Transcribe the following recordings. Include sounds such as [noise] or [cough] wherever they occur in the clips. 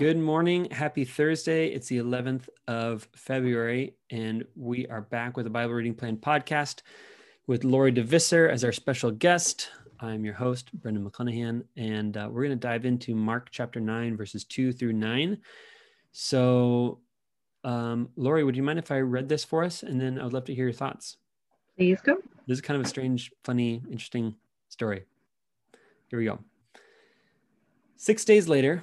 Good morning. Happy Thursday. It's the 11th of February, and we are back with a Bible Reading Plan podcast with Lori DeVisser as our special guest. I'm your host, Brendan McClenahan, and uh, we're going to dive into Mark chapter 9, verses 2 through 9. So, um, Lori, would you mind if I read this for us? And then I would love to hear your thoughts. Please go. This is kind of a strange, funny, interesting story. Here we go. Six days later,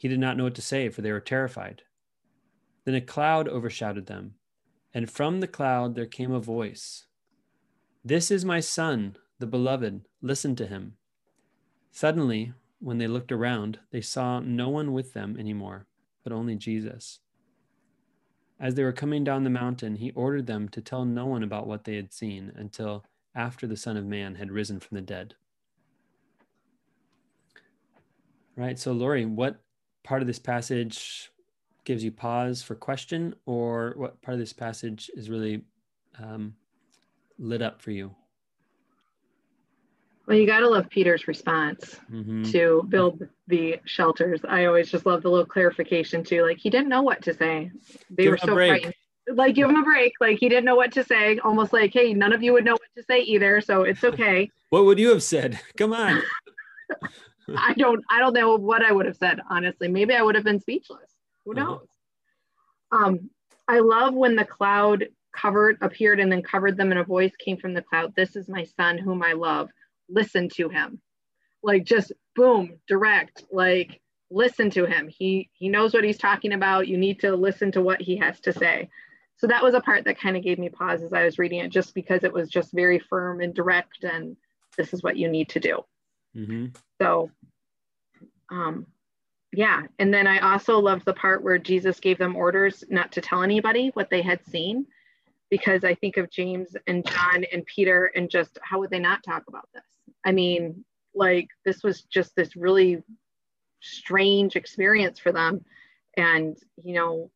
He did not know what to say, for they were terrified. Then a cloud overshadowed them, and from the cloud there came a voice This is my son, the beloved. Listen to him. Suddenly, when they looked around, they saw no one with them anymore, but only Jesus. As they were coming down the mountain, he ordered them to tell no one about what they had seen until after the Son of Man had risen from the dead. Right. So, Lori, what part of this passage gives you pause for question, or what part of this passage is really um, lit up for you? Well, you got to love Peter's response mm-hmm. to build the shelters. I always just love the little clarification too. Like he didn't know what to say. They give were so frightened. Like give him a break. Like he didn't know what to say. Almost like, hey, none of you would know what to say either, so it's okay. [laughs] what would you have said? Come on. [laughs] [laughs] I don't I don't know what I would have said honestly. Maybe I would have been speechless. Who uh-huh. knows? Uh-huh. Um, I love when the cloud covered appeared and then covered them and a voice came from the cloud. This is my son whom I love. Listen to him. Like just boom, direct. Like listen to him. He he knows what he's talking about. You need to listen to what he has to say. So that was a part that kind of gave me pause as I was reading it, just because it was just very firm and direct, and this is what you need to do. Mm-hmm. So, um, yeah. And then I also loved the part where Jesus gave them orders not to tell anybody what they had seen, because I think of James and John and Peter and just how would they not talk about this? I mean, like this was just this really strange experience for them. And, you know,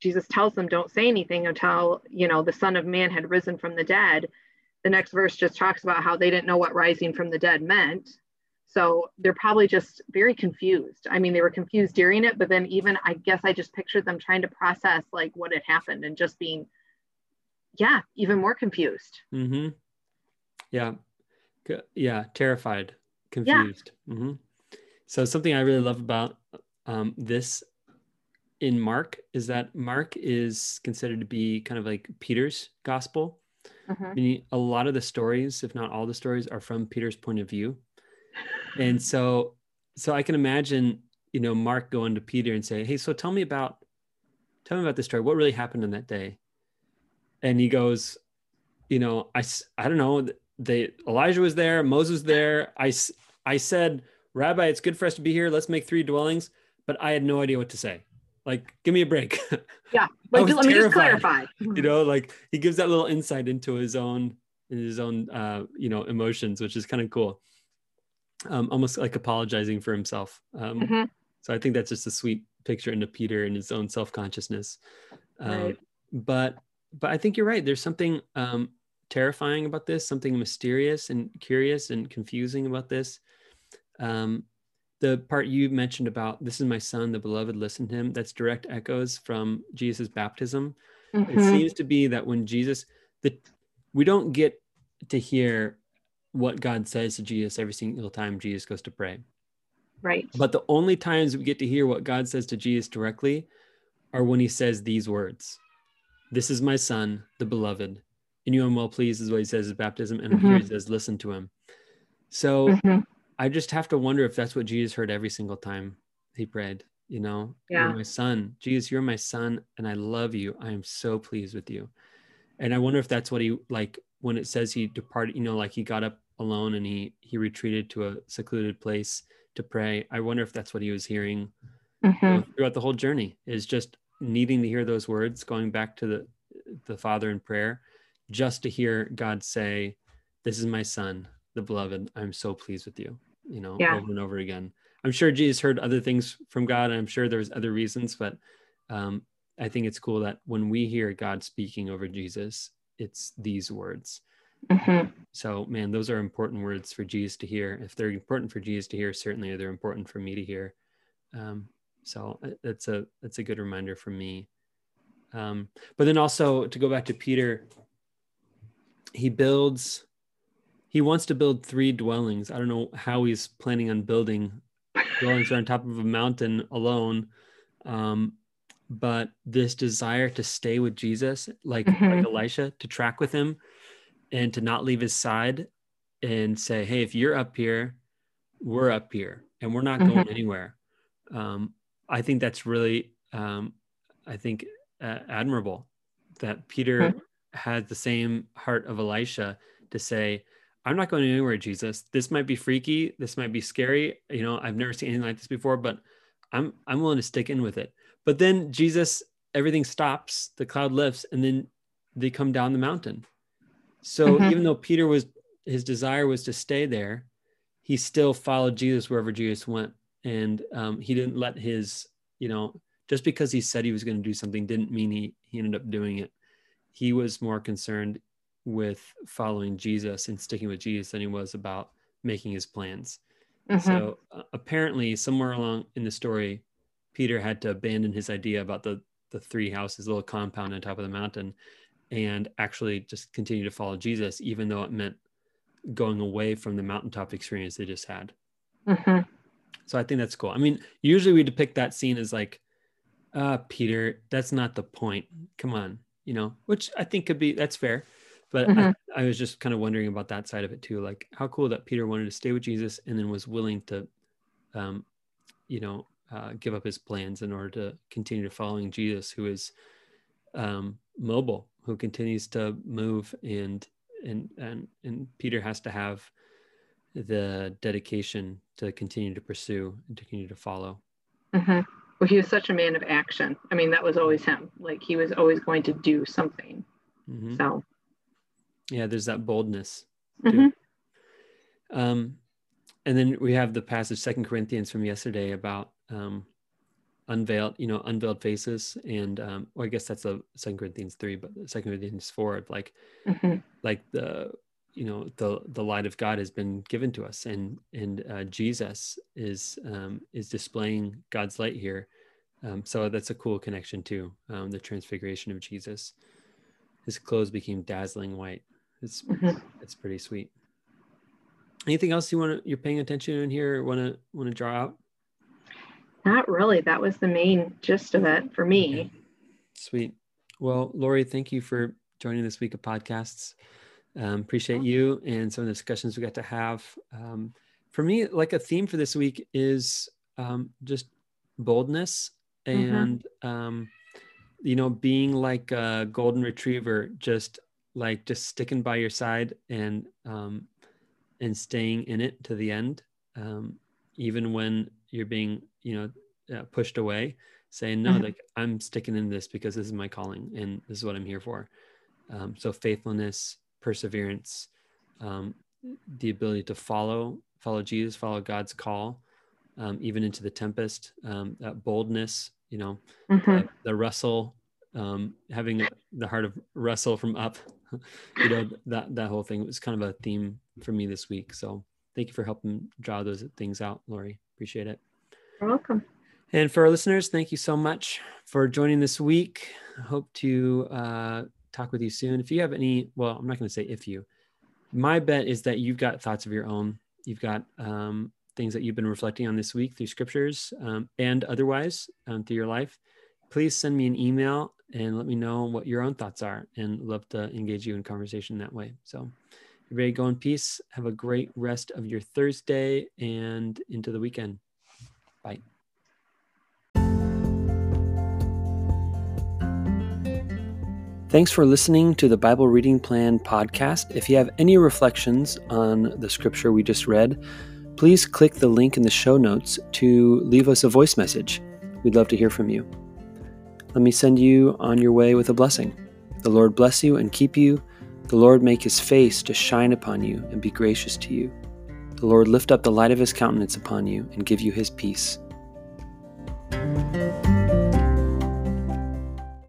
Jesus tells them, don't say anything until, you know, the Son of Man had risen from the dead the next verse just talks about how they didn't know what rising from the dead meant. So they're probably just very confused. I mean, they were confused during it, but then even I guess I just pictured them trying to process like what had happened and just being, yeah, even more confused. Mm-hmm. Yeah. Yeah. Terrified, confused. Yeah. Mm-hmm. So something I really love about um, this in Mark is that Mark is considered to be kind of like Peter's gospel. Mm-hmm. Meaning a lot of the stories, if not all the stories, are from Peter's point of view. [laughs] And so so I can imagine, you know, Mark going to Peter and saying, Hey, so tell me about tell me about this story. What really happened on that day? And he goes, you know, I, I don't know. They Elijah was there, Moses there. I, I said, Rabbi, it's good for us to be here. Let's make three dwellings. But I had no idea what to say. Like, give me a break. [laughs] Yeah. Like, let me just clarify. [laughs] you know, like he gives that little insight into his own, his own, uh, you know, emotions, which is kind of cool. Um, almost like apologizing for himself. Um, mm-hmm. So I think that's just a sweet picture into Peter and his own self-consciousness. Um, right. But, but I think you're right. There's something um, terrifying about this, something mysterious and curious and confusing about this. Um, the part you mentioned about this is my son the beloved listen to him that's direct echoes from jesus baptism mm-hmm. it seems to be that when jesus the we don't get to hear what god says to jesus every single time jesus goes to pray right but the only times we get to hear what god says to jesus directly are when he says these words This is my son, the beloved. In you I'm well pleased, is what he says at baptism. And Mhm. here he says, Listen to him. So Mhm. I just have to wonder if that's what Jesus heard every single time he prayed. You know, Yeah. you're my son. Jesus, you're my son, and I love you. I am so pleased with you. And I wonder if that's what he like when it says he departed, you know, like he got up alone and he he retreated to a secluded place to pray. I wonder if that's what he was hearing you Mhm. know, throughout the whole journey is just needing to hear those words, going back to the the Father in prayer, just to hear God say, "This is my Son, the beloved. I'm so pleased with you." You know, Yeah. over and over again. I'm sure Jesus heard other things from God. And I'm sure there's other reasons, but um, I think it's cool that when we hear God speaking over Jesus, it's these words. Mhm. So, man, those are important words for Jesus to hear. If they're important for Jesus to hear, certainly they're important for me to hear. Um, so uh, that's a that's a good reminder for me. Um, but then also to go back to Peter, he builds. He wants to build three dwellings. I don't know how he's planning on building dwellings on top of a mountain alone. Um, but this desire to stay with Jesus, like like Mhm. Elisha, to track with him, and to not leave his side, and say, "Hey, if you're up here, we're up here, and we're not going anywhere." Um, I think that's really, um, I think, uh, admirable that Peter had the same heart of Elisha to say, I'm not going anywhere, Jesus. This might be freaky. This might be scary. You know, I've never seen anything like this before, but I'm I'm willing to stick in with it. But then Jesus, everything stops, the cloud lifts, and then they come down the mountain. So Mhm. even though Peter was his desire was to stay there, he still followed Jesus wherever Jesus went, and um, he didn't let his you know just because he said he was going to do something didn't mean he he ended up doing it. He was more concerned with following Jesus and sticking with Jesus than he was about making his plans. Mhm. So uh, apparently, somewhere along in the story, Peter had to abandon his idea about the the three houses, little compound on top of the mountain, and actually just continue to follow Jesus, even though it meant going away from the mountaintop experience they just had. Mhm. So I think that's cool. I mean, usually we depict that scene as like, uh, Peter, that's not the point. Come on, you know, which I think could be that's fair. But Mhm. I, I was just kind of wondering about that side of it too. Like how cool that Peter wanted to stay with Jesus and then was willing to, um, you know, uh, give up his plans in order to continue to following Jesus, who is um, mobile, who continues to move, and and and and Peter has to have the dedication to continue to pursue and to continue to follow. Mhm. Well, he was such a man of action. I mean, that was always him. Like he was always going to do something. Mhm. So. Yeah, there's that boldness. mhm. Um, and then we have the passage Second Corinthians from yesterday about um, unveiled, you know, unveiled faces, and um, well, I guess that's the Second Corinthians three, but Second Corinthians four, like Mhm. like the you know the the light of God has been given to us, and and uh, Jesus is um, is displaying God's light here. Um, so that's a cool connection too. Um, the transfiguration of Jesus, his clothes became dazzling white. It's Mhm. it's pretty sweet. Anything else you want to you're paying attention in here or want to want to draw out? Not really. That was the main gist of it for me. Okay. Sweet. Well, Lori, thank you for joining this week of podcasts. Um, appreciate you and some of the discussions we got to have. Um, for me, like a theme for this week is um, just boldness Mhm. and um, you know being like a golden retriever, just like just sticking by your side and um, and staying in it to the end, um, even when you're being you know uh, pushed away saying no Mhm. like i'm sticking in this because this is my calling and this is what i'm here for um, so faithfulness perseverance um, the ability to follow follow jesus follow god's call um, even into the tempest um, that boldness you know Mhm. the, the wrestle um, having the heart of wrestle from up [laughs] you know that that whole thing was kind of a theme for me this week so thank you for helping draw those things out lori appreciate it You're welcome. and for our listeners, thank you so much for joining this week. I hope to uh, talk with you soon. If you have any, well, I'm not going to say if you, my bet is that you've got thoughts of your own. You've got um, things that you've been reflecting on this week through scriptures um, and otherwise um, through your life. please send me an email and let me know what your own thoughts are and love to engage you in conversation that way. So, everybody go in peace. Have a great rest of your Thursday and into the weekend. Bye. Thanks for listening to the Bible Reading Plan podcast. If you have any reflections on the scripture we just read, please click the link in the show notes to leave us a voice message. We'd love to hear from you. Let me send you on your way with a blessing. The Lord bless you and keep you. The Lord make his face to shine upon you and be gracious to you. The Lord lift up the light of his countenance upon you and give you his peace.